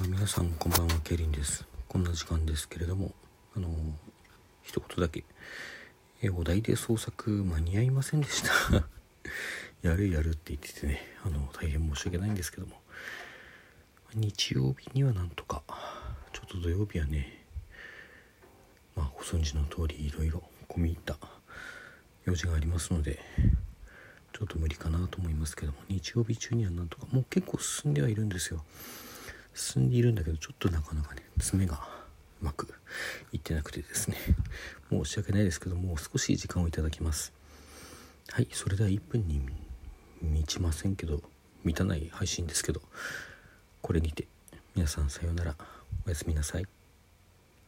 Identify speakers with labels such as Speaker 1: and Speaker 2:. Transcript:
Speaker 1: 皆さんこんばんはケリンです。こんな時間ですけれどもあの一言だけえお題で創作間に合いませんでした。やるやるって言っててねあの大変申し訳ないんですけども。日曜日にはなんとかちょっと土曜日はねまあご存知の通りいろいろ込み入った用事がありますのでちょっと無理かなと思いますけども日曜日中にはなんとかもう結構進んではいるんですよ。進んでいるんだけどちょっとなかなかね爪がうまくいってなくてですね。申し訳ないですけどもう少し時間をいただきます。はいそれでは1分に満ちませんけど満たない配信ですけどこれにて皆さんさようなら。おやすみなさい。